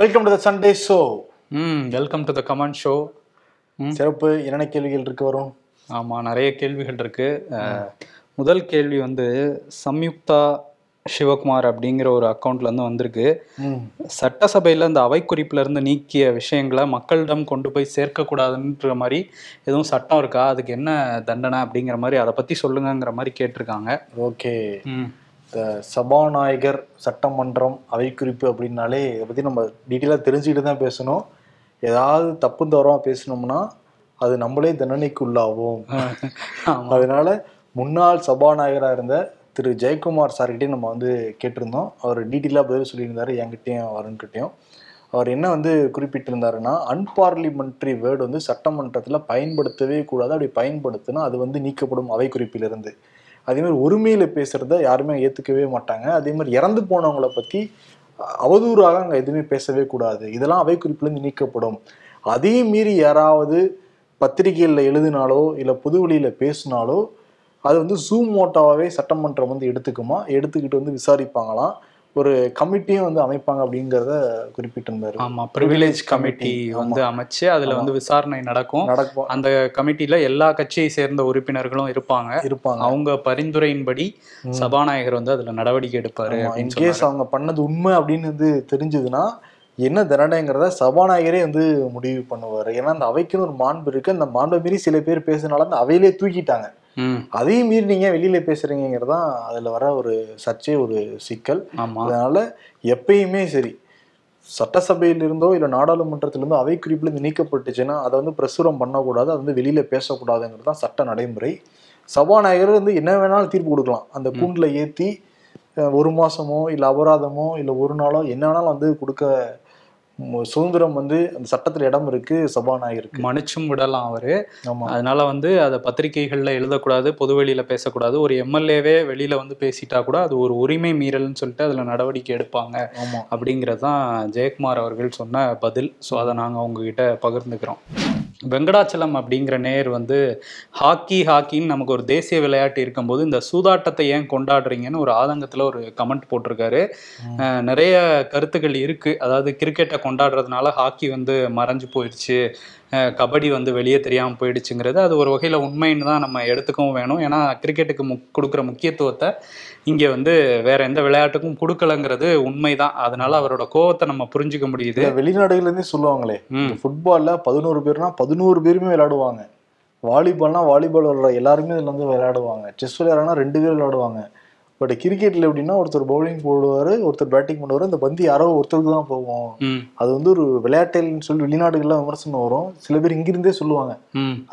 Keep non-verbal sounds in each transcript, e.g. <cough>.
Welcome to the Sunday show hmm welcome to the comment show சிறப்பு. என்னென்ன கேள்விகள் இருக்கு வரும்? ஆமாம் நிறைய கேள்விகள் இருக்கு. முதல் கேள்வி வந்து சம்யுக்தா சிவகுமார் அப்படிங்கிற ஒரு அக்கௌண்ட்ல இருந்து வந்திருக்கு. சட்டசபையில் இந்த அவை குறிப்புல இருந்து நீக்கிய விஷயங்களை மக்களிடம் கொண்டு போய் சேர்க்கக்கூடாதுன்ற மாதிரி எதுவும் சட்டம் இருக்கா? அதுக்கு என்ன தண்டனை அப்படிங்கிற மாதிரி அதை பத்தி சொல்லுங்கங்கிற மாதிரி கேட்டிருக்காங்க. ஓகே. இந்த சபாநாயகர் சட்டமன்றம் அவை குறிப்பு அப்படின்னாலே இதை பற்றி நம்ம டீட்டெயிலாக தெரிஞ்சுக்கிட்டு தான் பேசணும். ஏதாவது தப்பு தவறாக பேசணும்னா அது நம்மளே தண்டனைக்கு உள்ளாவோம் ஆமா. அதனால முன்னாள் சபாநாயகராக இருந்த திரு ஜெயக்குமார் சார்கிட்டையும் நம்ம வந்து கேட்டிருந்தோம். அவர் டீட்டெயிலாக பதில் சொல்லியிருந்தாரு என்கிட்டயும் வருண்கிட்டையும் அவர் என்ன வந்து குறிப்பிட்டிருந்தாருன்னா அன்பார்லிமெண்ட்ரி வேர்டு வந்து சட்டமன்றத்தில் பயன்படுத்தவே கூடாது. அப்படி பயன்படுத்தினா அது வந்து நீக்கப்படும் அவை குறிப்பிலிருந்து அதே மாதிரி ஒருமையில் பேசுறத யாருமே ஏற்றுக்கவே மாட்டாங்க. அதே மாதிரி இறந்து போனவங்கள பற்றி அவதூறாக அங்கே எதுவுமே பேசவே கூடாது. இதெல்லாம் அவை குறிப்பிலேருந்து நீக்கப்படும். அதையும் மீறி யாராவது பத்திரிகைகளில் எழுதினாலோ இல்லை பொதுவெளியில் பேசினாலோ அது வந்து ஜூம் மோட்டாவே சட்டமன்றம் வந்து எடுத்துக்குமா? எடுத்துக்கிட்டு வந்து விசாரிப்பாங்களாம். ஒரு கமிட்டியும் வந்து அமைப்பாங்க அப்படிங்கிறத குறிப்பிட்டிருந்தாரு. ஆமா ப்ரிவிலேஜ் கமிட்டி வந்து அமைச்சு அதுல வந்து விசாரணை நடக்கும். நடக்கும். அந்த கமிட்டில எல்லா கட்சியை சேர்ந்த உறுப்பினர்களும் இருப்பாங்க. இருப்பாங்க. அவங்க பரிந்துரையின்படி சபாநாயகர் வந்து அதுல நடவடிக்கை எடுப்பாரு இன்கேஸ் அவங்க பண்ணது உண்மை அப்படின்னு வந்து தெரிஞ்சதுன்னா என்ன தண்டனைங்கிறத சபாநாயகரே வந்து முடிவு பண்ணுவார். ஏன்னா அந்த அவைக்குன்னு ஒரு மாண்பு இருக்கு. அந்த மாண்பை மீறி சில பேர் பேசுனால அந்த அவையிலே தூக்கிட்டாங்க. அதையும் மீறி நீங்க வெளியில பேசுறீங்கிறது தான் அதுல வர ஒரு சர்ச்சை ஒரு சிக்கல். அதனால எப்பயுமே சரி சட்டசபையிலிருந்தோ இல்லை நாடாளுமன்றத்திலிருந்தோ அவை குறிப்பில் இருந்து நீக்கப்பட்டுச்சுன்னா அதை வந்து பிரசுரம் பண்ணக்கூடாது அது வந்து வெளியில பேசக்கூடாதுங்கிறது தான் சட்ட நடைமுறை. சபாநாயகர் வந்து என்ன வேணாலும் தீர்ப்பு கொடுக்கலாம். அந்த கூண்டில் ஏற்றி ஒரு மாசமோ இல்லை அபராதமோ இல்லை ஒரு நாளோ என்ன வேணாலும் வந்து கொடுக்க சுதந்திரம் வந்து அந்த சட்டத்தில் இடம் இருக்கு சபாநாயகருக்கு. மன்னிச்சும் விடலாம் அவரு. அதனால வந்து அதை பத்திரிகைகள்ல எழுதக்கூடாது பொதுவெளியில பேசக்கூடாது. ஒரு எம்எல்ஏவே வெளியில வந்து பேசிட்டா கூட அது ஒரு உரிமை மீறல்னு சொல்லிட்டு அதுல நடவடிக்கை எடுப்பாங்க. ஆமா. அப்படிங்கிறது தான் ஜெயக்குமார் அவர்கள் சொன்ன பதில். ஸோ அதை நாங்கள் உங்ககிட்ட பகிர்ந்துக்கிறோம். வெங்கடாச்சலம் அப்படிங்கிற நேர் வந்து ஹாக்கி ஹாக்கின்னு நமக்கு ஒரு தேசிய விளையாட்டு இருக்கும்போது இந்த சூதாட்டத்தை ஏன் கொண்டாடுறீங்கன்னு ஒரு ஆதங்கத்தில் ஒரு கமெண்ட் போட்டிருக்காரு. நிறைய கருத்துக்கள் இருக்கு. அதாவது கிரிக்கெட்டை கொண்டாடுறதுனால ஹாக்கி வந்து மறைஞ்சு போயிடுச்சு. கபடி வந்து வெளியே தெரியாமல் போயிடுச்சுங்கிறது அது ஒரு வகையில் உண்மைன்னு தான் நம்ம எடுத்துக்கவும் வேணும். ஏன்னா கிரிக்கெட்டுக்கு முக் கொடுக்குற முக்கியத்துவத்தை இங்கே வந்து வேற எந்த விளையாட்டுக்கும் கொடுக்கலங்கிறது உண்மைதான். அதனால அவரோட கோவத்தை நம்ம புரிஞ்சுக்க முடியுது. இதை வெளிநாடுகள்ல இருந்தே சொல்லுவாங்களே ஃபுட்பால்ல பதினோரு பேர்னா பதினோரு பேருமே விளையாடுவாங்க. வாலிபால்னா வாலிபால் விளையாடுற எல்லாருமே இதில் வந்து விளையாடுவாங்க. செஸ் விளையாடுனா ரெண்டு பேர் விளையாடுவாங்க. பட் கிரிக்கெட்ல எப்படின்னா ஒருத்தர் பவுலிங் போடுவாரு ஒருத்தர் பேட்டிங் பண்ணுவாரு இந்த பந்து யாரோ ஒருத்தருக்கு தான் போகும். அது வந்து ஒரு விளையாட்டுன்னு சொல்லி வெளிநாடுகள்ல விமர்சனம் வரும். சில பேர் இங்கிருந்தே சொல்லுவாங்க.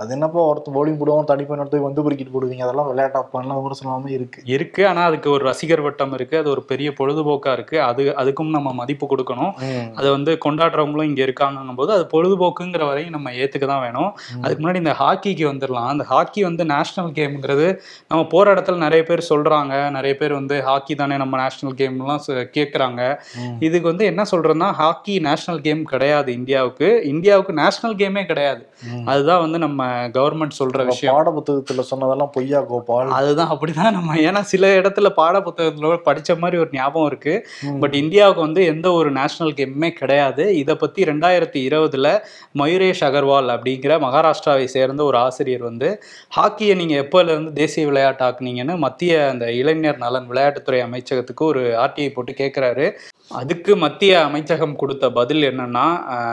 அது என்னப்பா ஒருத்தர் பவுலிங் போடுவான் தனிப்பா ஒருத்தர் வந்து கிரிக்கெட் போடுவீங்க அதெல்லாம் விளையாட்டாப்பான்லாம் விமர்சனமே இருக்கு. இருக்கு ஆனா அதுக்கு ஒரு ரசிகர் வட்டம் இருக்கு அது ஒரு பெரிய பொழுதுபோக்கா இருக்கு அது அதுக்கும் நம்ம மதிப்பு கொடுக்கணும். அதை வந்து கொண்டாடுறவங்களும் இங்க இருக்காங்கும் போது அது பொழுதுபோக்குங்கிற வரையும் நம்ம ஏத்துக்க தான் வேணும். அதுக்கு முன்னாடி இந்த ஹாக்கிக்கு வந்துடலாம். அந்த ஹாக்கி வந்து நேஷனல் கேம்ங்கிறது நம்ம போற இடத்துல நிறைய பேர் சொல்றாங்க நிறைய பேர் வந்து ஹாக்கி தானே நம்ம நேஷனல் கேம்லாம் கேட்குறாங்க. இதுக்கு வந்து என்ன சொல்றேன்னா ஹாக்கி நேஷனல் கேம் கிடையாது இந்தியாவுக்கு. இந்தியாவுக்கு நேஷனல் கேமே கிடையாது. அதுதான் வந்து நம்ம கவர்மெண்ட் சொல்ற நம்ம விஷயம். பாட புத்தகத்துல சொன்னதெல்லாம் பொய்யா கோபால்? அதுதான் அப்படிதான் நம்ம ஏன்னா சில இடத்துல பாட புத்தகத்துல படிச்ச மாதிரி ஒரு ஞாபகம் இருக்கு. ம். பட் இந்தியாவுக்கு வந்து எந்த ஒரு நேஷனல் கேமுமே கிடையாது. இதை பத்தி ரெண்டாயிரத்தி இருபதுல மயூரேஷ் அகர்வால் அப்படிங்கிற மகாராஷ்டிராவை சேர்ந்த ஒரு ஆசிரியர் வந்து ஹாக்கியை நீங்க எப்போல இருந்து தேசிய விளையாட்டு ஆக்குனீங்கன்னு மத்திய அந்த இளைஞர் நலன் விளையாட்டுத்துறை அமைச்சகத்துக்கு ஒரு ஆர்டிஐ போட்டு கேட்குறாரு அதுக்கு மத்திய அமைச்சகம் கொடுத்த பதில் என்னன்னா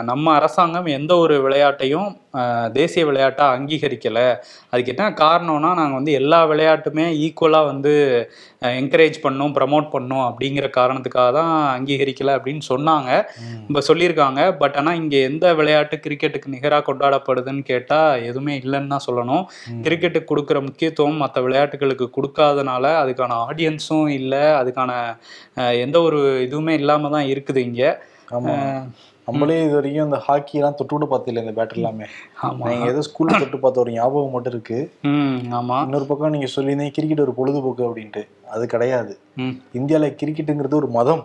நம்ம அரசாங்கம் எந்த ஒரு விளையாட்டையும் தேசிய விளையாட்டா அங்கீகரிக்கல. அதுக்கு என்ன காரணம்னா நாங்கள் வந்து எல்லா விளையாட்டுமே ஈக்குவலாக வந்து என்கரேஜ் பண்ணோம் ப்ரமோட் பண்ணோம் அப்படிங்கிற காரணத்துக்காக தான் அங்கீகரிக்கல அப்படின்னு சொன்னாங்க. இப்போ சொல்லியிருக்காங்க. பட் ஆனால் இங்கே எந்த விளையாட்டு கிரிக்கெட்டுக்கு நிகராக கொண்டாடப்படுதுன்னு கேட்டால் எதுவுமே இல்லைன்னு தான் சொல்லணும். கிரிக்கெட்டுக்கு கொடுக்குற முக்கியத்துவம் மற்ற விளையாட்டுகளுக்கு கொடுக்காதனால அதுக்கான ஆடியன்ஸும் இல்லை அதுக்கான எந்த ஒரு இதுவுமே இல்லாமல் தான் இருக்குது இங்கே. நம்மளே இது வரைக்கும் இந்த ஹாக்கி எல்லாம் தொட்டு கூட பார்த்ததில்ல இந்த பேட்டர் எல்லாமே. நீங்க ஏதோ ஸ்கூல்ல தொட்டு பார்த்த ஒரு ஞாபகம் மட்டும் இருக்கு. ம் ஆமாம் இன்னொரு பக்கம் நீங்க சொல்லியிருந்தீங்க கிரிக்கெட் ஒரு பொழுதுபோக்கு அப்படின்ட்டு. அது கிடையாது. இந்தியால கிரிக்கெட்டுங்கிறது ஒரு மதம்.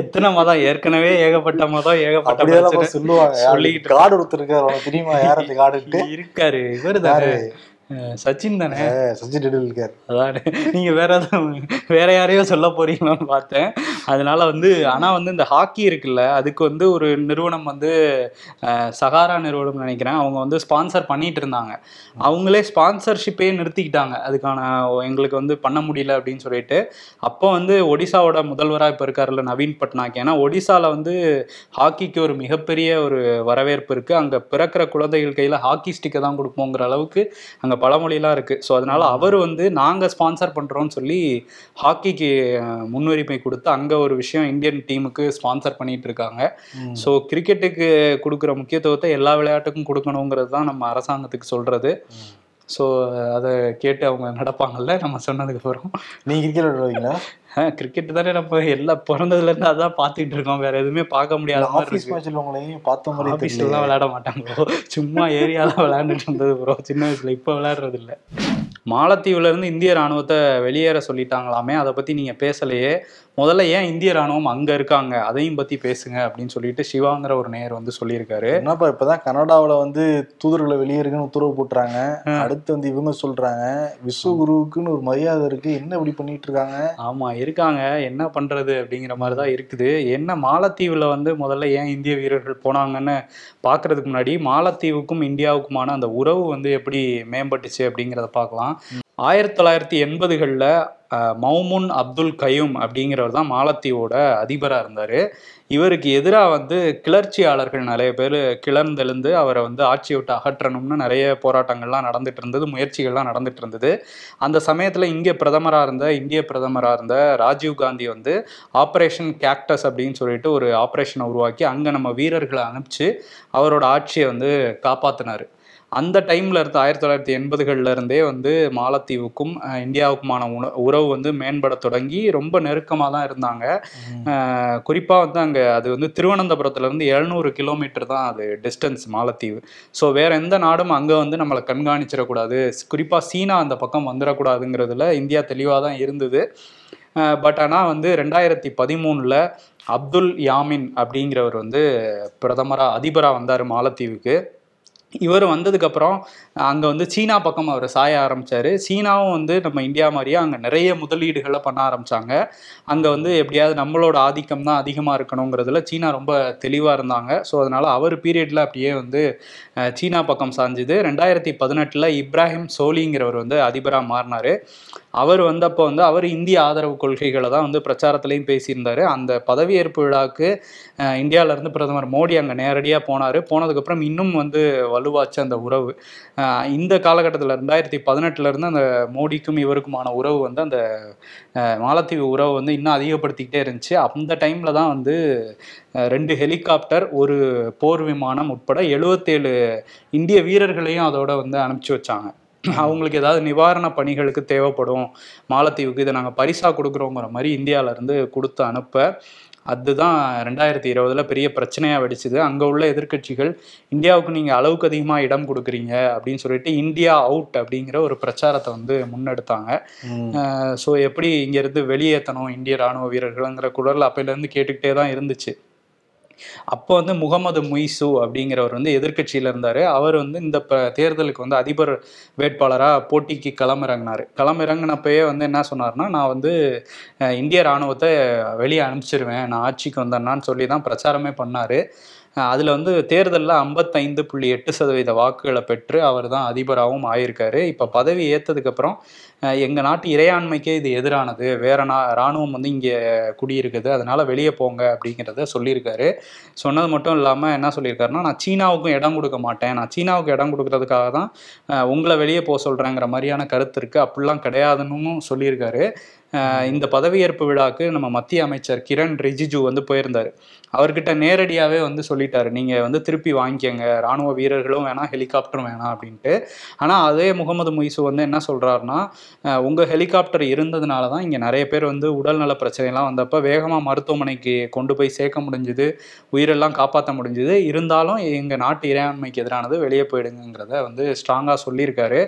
எத்தனை மதம்? ஏற்கனவே ஏகப்பட்ட மதம் ஏகப்பட்ட சொல்லுவாங்க. சொல்லிக்கிட்டு காடு ஒருத்தர் இருக்காரு தெரியுமா? யார் அந்த காடுன்ட்டு? இருக்காரு இவரு சச்சின் தானே? சச்சின் டெண்டுல்கர் அதான். நீங்க வேற எதுவும் வேற யாரையோ சொல்ல போறீங்களான்னு பார்த்தேன். அதனால வந்து ஆனா வந்து இந்த ஹாக்கி இருக்குல்ல அதுக்கு வந்து ஒரு நிறுவனம் வந்து சகாரா நிறுவனம் நினைக்கிறேன். அவங்க வந்து ஸ்பான்சர் பண்ணிட்டு இருந்தாங்க. அவங்களே ஸ்பான்சர்ஷிப்பே நிறுத்திக்கிட்டாங்க. அதுக்கான எங்களுக்கு வந்து பண்ண முடியல அப்படின்னு சொல்லிட்டு. அப்போ வந்து ஒடிசாவோட முதல்வராக இப்போ இருக்காருல்ல நவீன் பட்நாயக். ஏன்னா ஒடிசால வந்து ஹாக்கிக்கு ஒரு மிகப்பெரிய ஒரு வரவேற்பு இருக்கு. அங்க பிறக்கிற குழந்தைகள் கையில ஹாக்கி ஸ்டிக்கை தான் கொடுப்போங்கிற அளவுக்கு அங்க பழமொழிலாம் இருக்கு. ஸோ அதனால அவர் வந்து நாங்க ஸ்பான்சர் பண்றோம்னு சொல்லி ஹாக்கிக்கு முன்னுரிமை கொடுத்து அங்க ஒரு விஷயம் இந்தியன் டீமுக்கு ஸ்பான்சர் பண்ணிட்டு இருக்காங்க. ஸோ கிரிக்கெட்டுக்கு கொடுக்குற முக்கியத்துவத்தை எல்லா விளையாட்டுக்கும் கொடுக்கணுங்கிறது தான் நம்ம அரசாங்கத்துக்கு சொல்றது. ஸோ அதை கேட்டு அவங்க நடப்பாங்கல்ல நம்ம சொன்னதுக்கு அப்புறம் நீங்க கிரிக்கெட் விளையாடுவீங்களா கிரிக்கெட் தானே நம்ம எல்லாம் பிறந்ததுல இருந்து அதான் பார்த்துட்டு இருக்கோம். வேற எதுவுமே பார்க்க முடியாத இருக்கு. மேட்ச்ல உங்களையும் பார்த்த மாதிரி ஆஃபீஸ்ல தெரியல எல்லாம் விளையாட மாட்டாங்க bro. சும்மா ஏரியால விளையாண்டுட்டு இருந்தது ப்ரோ சின்ன வயசுல. இப்போ விளையாடுறது இல்ல. மாலத்தீவுல இருந்து இந்திய ராணுவத்தை வெளியேற சொல்லிட்டாங்களாமே அதை பத்தி நீங்க பேசலையே. முதல்ல ஏன் இந்திய ராணுவம் அங்க இருக்காங்க? அதையும் பத்தி பேசுங்க அப்படின்னு சொல்லிட்டு சிவாங்கிற ஒரு நேயர் வந்து சொல்லியிருக்காரு. என்னப்பா இப்பதான் கனடாவுல வந்து தூதர்களை வெளியேறுங்கன்னு உத்தரவு போட்டுறாங்க. அடுத்து வந்து இவங்க சொல்றாங்க விஸ்வகுருவுக்குன்னு ஒரு மரியாதை இருக்கு. என்ன இப்படி பண்ணிட்டு இருக்காங்க? ஆமா இருக்காங்க. என்ன பண்றது அப்படிங்கிற மாதிரி தான் இருக்குது. என்ன மாலத்தீவுல வந்து முதல்ல ஏன் இந்திய வீரர்கள் போனாங்கன்னு பார்க்கறதுக்கு முன்னாடி மாலத்தீவுக்கும் இந்தியாவுக்குமான அந்த உறவு வந்து எப்படி மேம்பட்டுச்சு அப்படிங்கிறத பார்க்கலாம் ஆயிரத்தி தொள்ளாயிரத்தி எண்பதுகளில் மௌமுன் அப்துல் கயூம் அப்படிங்கிறவர் தான் மாலத்தீவோட அதிபராக இருந்தார். இவருக்கு எதிராக வந்து கிளர்ச்சியாளர்கள் நிறைய பேர் கிளர்ந்தெழுந்து அவரை வந்து ஆட்சியை விட்டு அகற்றணும்னு நிறைய போராட்டங்கள்லாம் நடந்துட்டு இருந்தது முயற்சிகள்லாம் நடந்துட்டு இருந்தது அந்த சமயத்தில் இங்கே பிரதமராக இருந்த இந்திய பிரதமராக இருந்த ராஜீவ் காந்தி வந்து ஆப்ரேஷன் கேக்டஸ் அப்படின்னு சொல்லிட்டு ஒரு ஆப்ரேஷனை உருவாக்கி அங்கே நம்ம வீரர்களை அனுப்பிச்சு அவரோட ஆட்சியை வந்து காப்பாற்றினார் அந்த டைம்ல இருந்து ஆயிரத்தி தொள்ளாயிரத்தி எண்பதுகள்ல இருந்தே வந்து மாலத்தீவுக்கும் இந்தியாவுக்குமான உண உறவு வந்து மேம்பட தொடங்கி ரொம்ப நெருக்கமாக தான் இருந்தாங்க அஹ், குறிப்பா வந்து அங்க அது வந்து திருவனந்தபுரத்துல இருந்து எழுநூறு கிலோமீட்டர் தான் அது டிஸ்டன்ஸ் மாலத்தீவு. ஸோ வேற எந்த நாடும் அங்க வந்து நம்மளை கண்காணிச்சிடக்கூடாது. குறிப்பா சீனா அந்த பக்கம் வந்துடக்கூடாதுங்கிறதுல இந்தியா தெளிவாக தான் இருந்தது பட் ஆனால் வந்து ரெண்டாயிரத்தி பதிமூணில் அப்துல் யாமின் அப்படிங்கிறவர் வந்து பிரதமராக அதிபராக வந்தார் மாலத்தீவுக்கு. இவர் வந்ததுக்கப்புறம் அங்கே வந்து சீனா பக்கம் அவர் சாய ஆரம்பித்தார் சீனாவும் வந்து நம்ம இந்தியா மாதிரியே அங்கே நிறைய முதலீடுகளை பண்ண ஆரம்பித்தாங்க அங்கே வந்து எப்படியாவது நம்மளோட ஆதிக்கம் தான் அதிகமாக இருக்கணுங்கிறதுல சீனா ரொம்ப தெளிவாக இருந்தாங்க. ஸோ அதனால் அவர் பீரியடில் அப்படியே வந்து சீனா பக்கம் சாஞ்சுது. ரெண்டாயிரத்தி பதினெட்டில் இப்ராஹிம் சோலிங்கிறவர் வந்து அதிபராக மாறினார். அவர் வந்தப்போ வந்து அவர் இந்திய ஆதரவு கொள்கைகளை தான் வந்து பிரச்சாரத்துலேயும் பேசியிருந்தார். அந்த பதவியேற்பு விழாவுக்கு இந்தியாவிலேருந்து பிரதமர் மோடி அங்கே நேரடியாக போனார். போனதுக்கப்புறம் இன்னும் வந்து வலுவாச்சு அந்த உறவு. இந்த காலகட்டத்தில் ரெண்டாயிரத்தி பதினெட்டுலேருந்து அந்த மோடிக்கும் இவருக்குமான உறவு வந்து அந்த மாலத்தீவு உறவு வந்து இன்னும் அதிகப்படுத்திக்கிட்டே இருந்துச்சு. அந்த டைமில் தான் வந்து ரெண்டு ஹெலிகாப்டர் ஒரு போர் விமானம் உட்பட எழுபத்தேழு இந்திய வீரர்களையும் அதோட வந்து அனுப்பிச்சி வச்சாங்க. <clears throat> அவங்களுக்கு ஏதாவது நிவாரண பணிகளுக்கு தேவைப்படும். மாலத்தீவுக்கு இதை நாங்கள் பரிசா கொடுக்குறோங்கிற மாதிரி இந்தியால இருந்து கொடுத்து அனுப்ப. அதுதான் ரெண்டாயிரத்தி இருபதுல பெரிய பிரச்சனையா வெடிச்சுது. அங்க உள்ள எதிர்க்கட்சிகள் இந்தியாவுக்கு நீங்க அளவுக்கு அதிகமா இடம் கொடுக்குறீங்க அப்படின்னு சொல்லிட்டு இந்தியா அவுட் அப்படிங்கிற ஒரு பிரச்சாரத்தை வந்து முன்னெடுத்தாங்க. ஸோ எப்படி இங்கேருந்து வெளியேற்றணும் இந்திய ராணுவ வீரர்கள்ங்கிற குரல் அப்பையிலேருந்து கேட்டுக்கிட்டே தான் இருந்துச்சு. அப்போ வந்து முகமது முய்சு அப்படிங்கிறவர் வந்து எதிர்க்கட்சியில் இருந்தார். அவர் வந்து இந்த ப தேர்தலுக்கு வந்து அதிபர் வேட்பாளராக போட்டிக்கு களமிறங்கினார். களமிறங்கினப்பயே வந்து என்ன சொன்னார்னா நான் வந்து இந்திய இராணுவத்தை வெளியே அனுப்பிச்சிருவேன். நான் ஆட்சிக்கு வந்தேன்னான்னு சொல்லி தான் பிரச்சாரமே பண்ணார். அதில் வந்து தேர்தலில் ஐம்பத்தைந்து புள்ளி எட்டு சதவீத வாக்குகளை பெற்று அவர் தான் அதிபராகவும் ஆயிருக்காரு. இப்போ பதவி ஏற்றதுக்கப்புறம் எங்கள் நாட்டு இறையாண்மைக்கே இது எதிரானது. வேற நா இராணுவம் வந்து இங்கே குடியிருக்குது. அதனால வெளியே போங்க அப்படிங்கிறத சொல்லியிருக்காரு. சொன்னது மட்டும் இல்லாமல் என்ன சொல்லியிருக்காருன்னா நான் சீனாவுக்கும் இடம் கொடுக்க மாட்டேன். நான் சீனாவுக்கு இடம் கொடுக்கறதுக்காக தான் உங்களை வெளியே போக சொல்கிறேங்கிற மாதிரியான கருத்து இருக்குது அப்படிலாம் கிடையாதுன்னு சொல்லியிருக்காரு. இந்த பதவியேற்பு விழாக்கு நம்ம மத்திய அமைச்சர் கிரண் ரிஜிஜு வந்து போயிருந்தார். அவர்கிட்ட நேரடியாகவே வந்து சொல்லிட்டாரு. நீங்கள் வந்து திருப்பி வாங்கிக்கங்க. ராணுவ வீரர்களும் வேணாம் ஹெலிகாப்டரும் வேணாம் அப்படின்ட்டு. ஆனால் அதே முகமது முய்சு வந்து என்ன சொல்கிறாருன்னா உங்கள் ஹெலிகாப்டர் இருந்ததுனால தான் இங்கே நிறைய பேர் வந்து உடல்நல பிரச்சனைலாம் வந்தப்போ வேகமாக மருத்துவமனைக்கு கொண்டு போய் சேர்க்க முடிஞ்சுது உயிரெல்லாம் காப்பாற்ற முடிஞ்சுது. இருந்தாலும் எங்கள் நாட்டு இறையாண்மைக்கு எதிரானது வெளியே போயிடுங்கிறத வந்து ஸ்ட்ராங்காக சொல்லியிருக்காரு.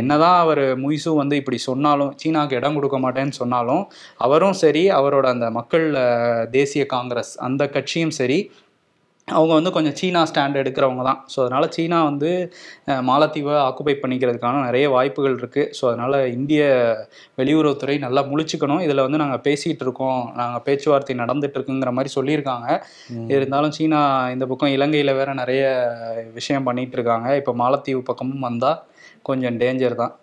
என்னதான் அவர் முய்சு வந்து இப்படி சொன்னாலும் சீனாவுக்கு இடம் கொடுக்க மாட்டேன்னு சொன்னாலும் அவரும் சரி அவரோட அந்த மக்கள் தேசிய காங்கிரஸ் அந்த கட்சியும் சரி அவங்க வந்து கொஞ்சம் சீனா ஸ்டாண்ட் எடுக்கிறவங்க தான். ஸோ அதனால் சீனா வந்து மாலத்தீவை ஆக்குபை பண்ணிக்கிறதுக்கான நிறைய வாய்ப்புகள் இருக்குது ஸோ அதனால் இந்திய வெளியுறவுத்துறை நல்லா முழிச்சுக்கணும். இதில் வந்து நாங்கள் பேசிகிட்டு இருக்கோம். நாங்கள் பேச்சுவார்த்தை நடந்துட்டு இருக்குங்கிற மாதிரி சொல்லியிருக்காங்க. இருந்தாலும் சீனா இந்த பக்கம் இலங்கையில் வேற நிறைய விஷயம் பண்ணிட்டு இருக்காங்க. இப்போ மாலத்தீவு பக்கமும் வந்தால் கொஞ்சம் டேஞ்சர் தான்.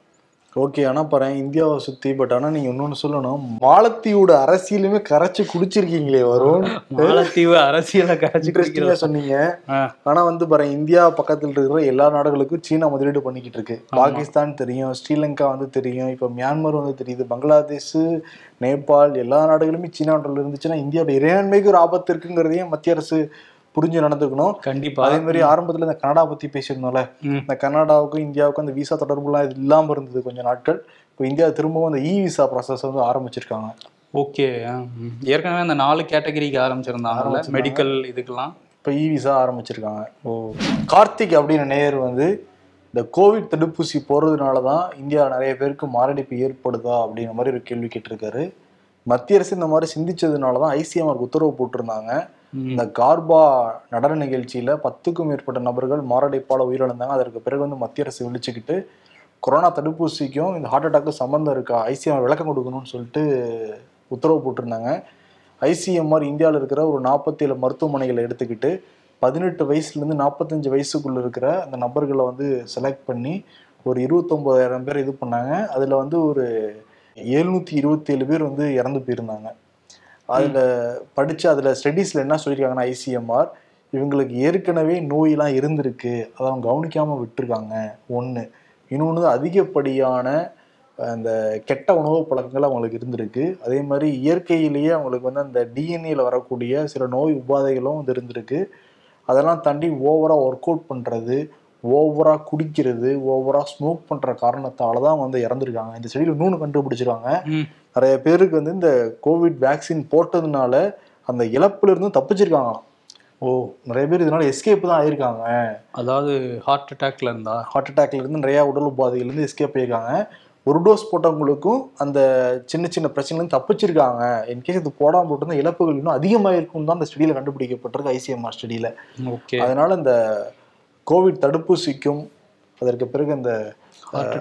ஓகே ஆனா பாரு இந்தியாவை சுத்தி பட் ஆனா நீங்க இன்னொன்னு சொல்லணும். மாலத்தீவோட அரசியலுமே கரைச்சு குடிச்சிருக்கீங்களே வரும் மாலத்தீவு அரசியலை கரைச்சி குடிக்கிறது சொன்னீங்க. ஆ. ஆனா வந்து பாரு இந்தியா பக்கத்துல இருக்கிற எல்லா நாடுகளுக்கும் சீனா முதலீடு பண்ணிக்கிட்டு இருக்கு. பாகிஸ்தான் தெரியும் ஸ்ரீலங்கா வந்து தெரியும் இப்ப மியான்மர் வந்து தெரியுது பங்களாதேஷ் நேபாள் எல்லா நாடுகளுமே சீனாவில் இருந்துச்சுன்னா இந்தியாவோட இறையாண்மைக்கு ஒரு ஆபத்து இருக்குங்கிறதையும் மத்திய அரசு புரிஞ்சு நடந்துக்கணும். கண்டிப்பா. அதே மாதிரி ஆரம்பத்துல இந்த கனடா பத்தி பேசியிருந்தோம்ல. இந்த கனடாவுக்கும் இந்தியாவுக்கும் அந்த விசா தொடர்புலாம் இது இல்லாம இருந்தது கொஞ்ச நாட்கள். இப்போ இந்தியா திரும்பவும் அந்த இ விசா ப்ராசஸ் வந்து ஆரம்பிச்சிருக்காங்க. ஓகே. ஏற்கனவே அந்த நாலு கேட்டகரிக்கு ஆரம்பிச்சிருந்தாங்க. மெடிக்கல் இதுக்கெல்லாம். இப்போ இ விசா ஆரம்பிச்சிருக்காங்க. ஓ கார்த்திக் அப்படின்னு நேயர் வந்து இந்த கோவிட் தடுப்பூசி போடுறதுனால தான் இந்தியா நிறைய பேருக்கு மாரடைப்பு ஏற்படுதா அப்படிங்கிற மாதிரி ஒரு கேள்வி கேட்டிருக்காரு. மத்திய அரசு இந்த மாதிரி சிந்திச்சதுனால தான் ஐசிஎம்ஆருக்கு உத்தரவு போட்டிருந்தாங்க. இந்த கார்பா நடன நிகழ்ச்சியில் பத்துக்கும் மேற்பட்ட நபர்கள் மாரடைப்பால் உயிரிழந்தாங்க. அதற்கு பிறகு வந்து மத்திய அரசு விழிச்சுக்கிட்டு கொரோனா தடுப்பூசிக்கும் இந்த ஹார்ட் அட்டாக்கும் சம்மந்தம் இருக்கா? ஐசிஎம்ஆர் விளக்கம் கொடுக்கணும்னு சொல்லிட்டு உத்தரவு போட்டிருந்தாங்க. ஐசிஎம்ஆர் இந்தியாவில் இருக்கிற ஒரு நாற்பத்தேழு மருத்துவமனைகளை எடுத்துக்கிட்டு பதினெட்டு வயசுலேருந்து நாற்பத்தஞ்சு வயசுக்குள்ளே இருக்கிற அந்த நபர்களை வந்து செலக்ட் பண்ணி ஒரு இருபத்தொம்போதாயிரம் பேர் இது பண்ணாங்க. அதில் வந்து ஒரு எழுநூற்றி இருபத்தேழு பேர் வந்து இறந்து போயிருந்தாங்க. அதில் படித்து அதில் ஸ்டடீஸில் என்ன சொல்லியிருக்காங்கன்னா ஐசிஎம்ஆர் இவங்களுக்கு ஏற்கனவே நோயெல்லாம் இருந்திருக்கு. அதை அவங்க கவனிக்காமல் விட்டுருக்காங்க. ஒன்று இன்னொன்று அதிகப்படியான அந்த கெட்ட உணவு பழக்கங்கள் அவங்களுக்கு இருந்திருக்கு. அதே மாதிரி இயற்கையிலேயே அவங்களுக்கு வந்து அந்த டிஎன்ஏல வரக்கூடிய சில நோய் உபாதைகளும் வந்து இருந்திருக்கு. அதெல்லாம் தாண்டி ஓவராக ஒர்க் அவுட் பண்ணுறது ஓவராக குடிக்கிறது ஓவராக ஸ்மோக் பண்ணுற காரணத்தால் தான் வந்து இறந்துருக்காங்க. இந்த செடியில் இன்னொன்று கண்டுபிடிச்சிருக்காங்க. நிறைய பேருக்கு வந்து இந்த கோவிட் வேக்சின் போட்டதுனால அந்த இழப்புல இருந்து தப்பிச்சிருக்காங்களாம் ஓ நிறைய பேர் இதனால எஸ்கேப் தான் ஆயிருக்காங்க. அதாவது ஹார்ட் அட்டாக்ல இருந்தா? ஹார்ட் அட்டாக்ல இருந்து நிறைய உடல் உபாதைகள் இருந்து எஸ்கேப் ஆயிருக்காங்க. ஒரு டோஸ் போட்டவங்களுக்கும் அந்த சின்ன சின்ன பிரச்சனைலேருந்து தப்பிச்சிருக்காங்க. இன்கேஸ் இது போடாமல் போட்டிருந்தா இழப்புகள் இன்னும் அதிகமாயிருக்கும் தான் அந்த ஸ்டடியில் கண்டுபிடிக்கப்பட்டிருக்கு ஐசிஎம்ஆர் ஸ்டடியில் ஓகே அதனால இந்த கோவிட் தடுப்பூசிக்கும் அதற்கு பிறகு இந்த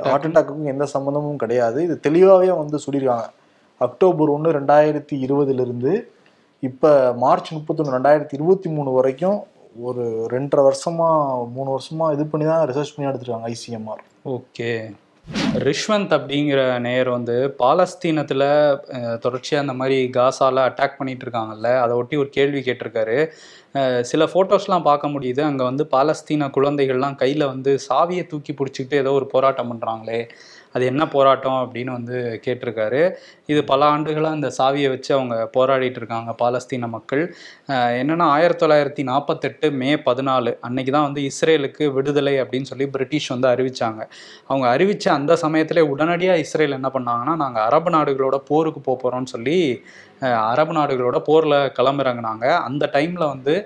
ஹார்ட் அட்டாக்குக்கும் எந்த சம்மந்தமும் கிடையாது. இது தெளிவாகவே வந்து சொல்லியிருக்காங்க. அக்டோபர் ஒன்று ரெண்டாயிரத்தி இருபதுலேருந்து இப்போ மார்ச் முப்பத்தொன்று ரெண்டாயிரத்தி இருபத்தி மூணு வரைக்கும் ஒரு ரெண்டரை வருஷமா மூணு வருஷமாக இது பண்ணி தான் ரிசர்ச் பண்ணி எடுத்துருக்காங்க ஐசிஎம்ஆர் ஓகே ரிஷ்வந்த் அப்படிங்கிற நேயர் வந்து பாலஸ்தீனத்தில் தொடர்ச்சியாக அந்த மாதிரி காசால அட்டாக் பண்ணிட்டு இருக்காங்கல்ல அதை ஒட்டி ஒரு கேள்வி கேட்டிருக்காரு. சில ஃபோட்டோஸ்லாம் பார்க்க முடியுது. அங்கே வந்து பாலஸ்தீன குழந்தைகள்லாம் கையில் வந்து சாவியை தூக்கி பிடிச்சிக்கிட்டு ஏதோ ஒரு போராட்டம் பண்ணுறாங்களே அது என்ன போராட்டம் அப்படின்னு வந்து கேட்டிருக்காரு. இது பல ஆண்டுகளாக அந்த சாவியை வச்சு அவங்க போராடிட்டு இருக்காங்க பாலஸ்தீன மக்கள். என்னென்னா ஆயிரத்தி தொள்ளாயிரத்தி நாற்பத்தெட்டு மே பதினாலு அன்னைக்கு தான் வந்து இஸ்ரேலுக்கு விடுதலை அப்படின்னு சொல்லி பிரிட்டிஷ் வந்து அறிவிச்சாங்க. அவங்க அறிவித்த அந்த சமயத்திலே உடனடியாக இஸ்ரேல் என்ன பண்ணாங்கன்னா நாங்கள் அரபு நாடுகளோட போருக்கு போகிறோம்னு சொல்லி அரபு நாடுகளோட போரில் கிளம்புறாங்கனாங்க. அந்த டைமில் வந்து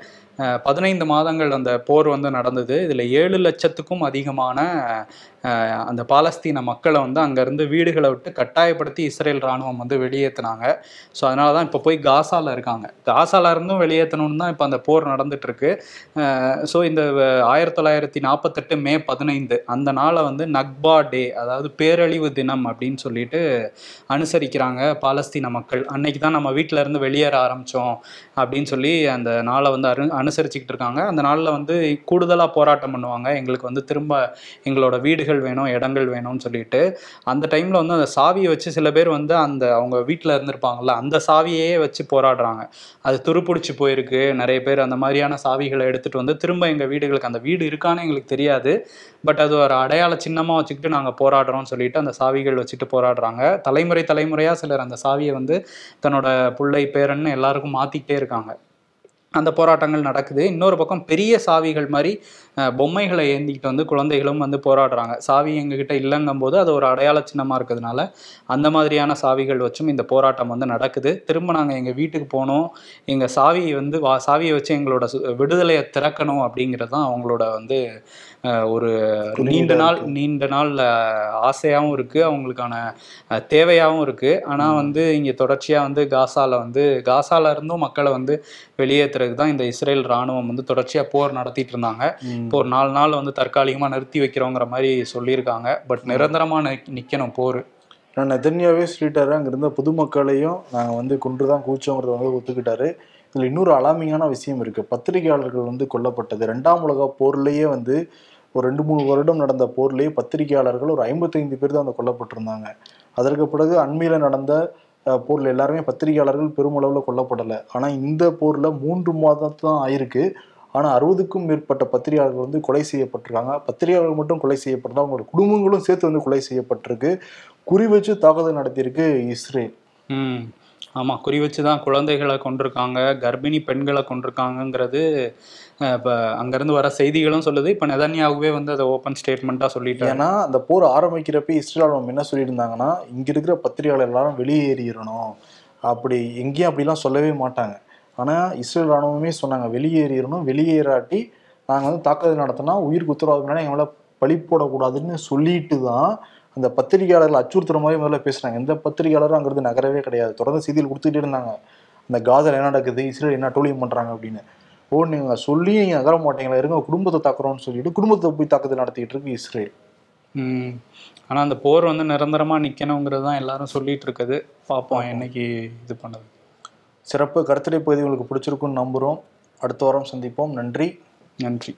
பதினைந்து மாதங்கள் அந்த போர் வந்து நடந்தது. இதில் ஏழு லட்சத்துக்கும் அதிகமான அந்த பாலஸ்தீன மக்களை வந்து அங்கேருந்து வீடுகளை விட்டு கட்டாயப்படுத்தி இஸ்ரேல் இராணுவம் வந்து வெளியேற்றினாங்க ஸோ அதனால தான் இப்போ போய் காசால இருக்காங்க. காசால இருந்தும் வெளியேற்றணும்னு தான் இப்போ அந்த போர் நடந்துட்டுருக்கு. ஸோ இந்த ஆயிரத்தி தொள்ளாயிரத்தி நாற்பத்தெட்டு மே பதினைந்து அந்த நாளை வந்து நக்பா டே அதாவது பேரழிவு தினம் அப்படின்னு சொல்லிட்டு அனுசரிக்கிறாங்க பாலஸ்தீன மக்கள். அன்னைக்கு தான் நம்ம வீட்டில இருந்து வெளியேற ஆரம்பித்தோம் அப்படின்னு சொல்லி அந்த நாளை வந்து அனு அனுசரிச்சுக்கிட்டு இருக்காங்க. அந்த நாளில் வந்து கூடுதலாக போராட்டம் பண்ணுவாங்க. எங்களுக்கு வந்து திரும்ப எங்களோட வீடுகள் வேணும் இடங்கள் வேணும்னு சொல்லிட்டு. அந்த டைமில் வந்து அந்த சாவியை வச்சு சில பேர் வந்து அந்த அவங்க வீட்டில் இருந்திருப்பாங்கல்ல அந்த சாவியே வச்சு போராடுறாங்க. அது துருப்பிடிச்சு போயிருக்கு. நிறைய பேர் அந்த மாதிரியான சாவிகளை எடுத்துகிட்டு வந்து திரும்ப எங்கள் வீடுகளுக்கு அந்த வீடு இருக்கான்னு எங்களுக்கு தெரியாது. பட் அது ஒரு அடையாள சின்னமாக வச்சுக்கிட்டு நாங்கள் போராடுறோம்னு சொல்லிட்டு அந்த சாவிகள் வச்சுட்டு போராடுறாங்க. தலைமுறை தலைமுறையாக சிலர் அந்த சாவியை வந்து தன்னோட பிள்ளை பேரன்னு எல்லாருக்கும் மாற்றிக்கிட்டே இருக்காங்க. அந்த போராட்டங்கள் நடக்குது. இன்னொரு பக்கம் பெரிய சாவிகள் மாதிரி பொம்மைகளை ஏந்திக்கிட்டு வந்து குழந்தைகளும் வந்து போராடுறாங்க. சாவி எங்ககிட்ட இல்லைங்கும் போது அது ஒரு அடையாள சின்னமாக இருக்கிறதுனால அந்த மாதிரியான சாவிகள் வச்சும் இந்த போராட்டம் வந்து நடக்குது. திரும்ப நாங்கள் எங்கள் வீட்டுக்கு போனோம். எங்கள் சாவியை வந்து வா சாவியை வச்சு எங்களோட சு- விடுதலையை திறக்கணும் அப்படிங்கிறது தான் அவங்களோட வந்து ஒரு நீண்ட நாள். நீண்ட நாள் ஆசையாகவும் இருக்குது அவங்களுக்கான தேவையாகவும் இருக்குது ஆனால் வந்து இங்கே தொடர்ச்சியாக வந்து காசால வந்து காசால இருந்தும் மக்களை வந்து வெளியேற்றுறதுக்கு தான் இந்த இஸ்ரேல் ராணுவம் வந்து தொடர்ச்சியாக போர் நடத்திட்டு இருந்தாங்க. இப்போ ஒரு நாலு நாள் வந்து தற்காலிகமாக நிறுத்தி வைக்கிறோங்கிற மாதிரி சொல்லியிருக்காங்க. பட் நிரந்தரமாக நிக்கணும் போர். நான் நெதன்யாவே சொல்லிட்டாரு. அங்க இருந்த பொதுமக்களையும் நாங்க வந்து கொன்று தான் கூச்சோங்கிறத வந்து ஒத்துக்கிட்டாரு. இதுல இன்னொரு அலாமிங்கான விஷயம் இருக்கு. பத்திரிகையாளர்கள் வந்து கொல்லப்பட்டது. ரெண்டாம் உலக போர்லயே வந்து ஒரு ரெண்டு மூணு வருடம் நடந்த போர்லேயே பத்திரிகையாளர்கள் ஒரு ஐம்பத்தைந்து பேர் தான் வந்து கொல்லப்பட்டிருந்தாங்க. அதற்கு பிறகு அண்மையில் நடந்த போரில் எல்லாருமே பத்திரிகையாளர்கள் பெருமளவில் கொல்லப்படலை. ஆனால் இந்த போரில் மூன்று மாதம் தான் ஆயிருக்கு. ஆனால் அறுபதுக்கும் மேற்பட்ட பத்திரிகையாளர்கள் வந்து கொலை செய்யப்பட்டிருக்காங்க. பத்திரிகையாளர்கள் மட்டும் கொலை செய்யப்பட்டதா அவங்களோட குடும்பங்களும் சேர்த்து வந்து கொலை செய்யப்பட்டிருக்கு. குறி வச்சு தாக்குதல் நடத்தியிருக்கு இஸ்ரேல். ஆமாம் குறி வச்சு தான் குழந்தைகளை கொண்டிருக்காங்க கர்ப்பிணி பெண்களை கொண்டிருக்காங்கங்கிறது இப்போ அங்கேருந்து வர செய்திகளும் சொல்லுது. இப்போ நெதன்யாகவே வந்து அதை ஓப்பன் ஸ்டேட்மெண்ட்டாக சொல்லிட்டு ஏன்னா அந்த போர் ஆரம்பிக்கிறப்ப இஸ்ரேல் அவங்க என்ன சொல்லியிருந்தாங்கன்னா இங்கே இருக்கிற பத்திரிகையாளர் எல்லாரும் வெளியேறிடணும். அப்படி எங்கேயும் அப்படிலாம் சொல்லவே மாட்டாங்க. ஆனால் இஸ்ரேல் ராணுவமே சொன்னாங்க வெளியேறிடணும் வெளியேறாட்டி நாங்கள் வந்து தாக்குதல் நடத்தினா உயிர் உத்தரவாதம் எங்களால் பழி போடக்கூடாதுன்னு சொல்லிட்டு தான் அந்த பத்திரிகையாளர்கள் அச்சுறுத்துற மாதிரி முதல்ல பேசுனாங்க. எந்த பத்திரிகையாளரும் அங்கிருந்து நகரவே கிடையாது. தொடர்ந்து செய்தியில் கொடுத்துட்டே இருந்தாங்க. அந்த காதல் என்ன நடக்குது? இஸ்ரேல் என்ன டோலியம் பண்றாங்க அப்படின்னு. ஓ நீங்க சொல்லி நீங்க நகர மாட்டீங்களா? இருங்க குடும்பத்தை தாக்குறோம்னு சொல்லிட்டு குடும்பத்தை போய் தாக்குதல் நடத்திட்டு இருக்கு இஸ்ரேல். ஆனால் அந்த போர் வந்து நிரந்தரமாக நிற்கணுங்கிறது தான் எல்லாரும் சொல்லிட்டு இருக்குது. பார்ப்போம் என்னைக்கு இது பண்ணுது. சிறப்பு கருத்துரை பகுதி உங்களுக்கு பிடிச்சிருக்குன்னு நம்புறோம். அடுத்த வாரம் சந்திப்போம். நன்றி. நன்றி.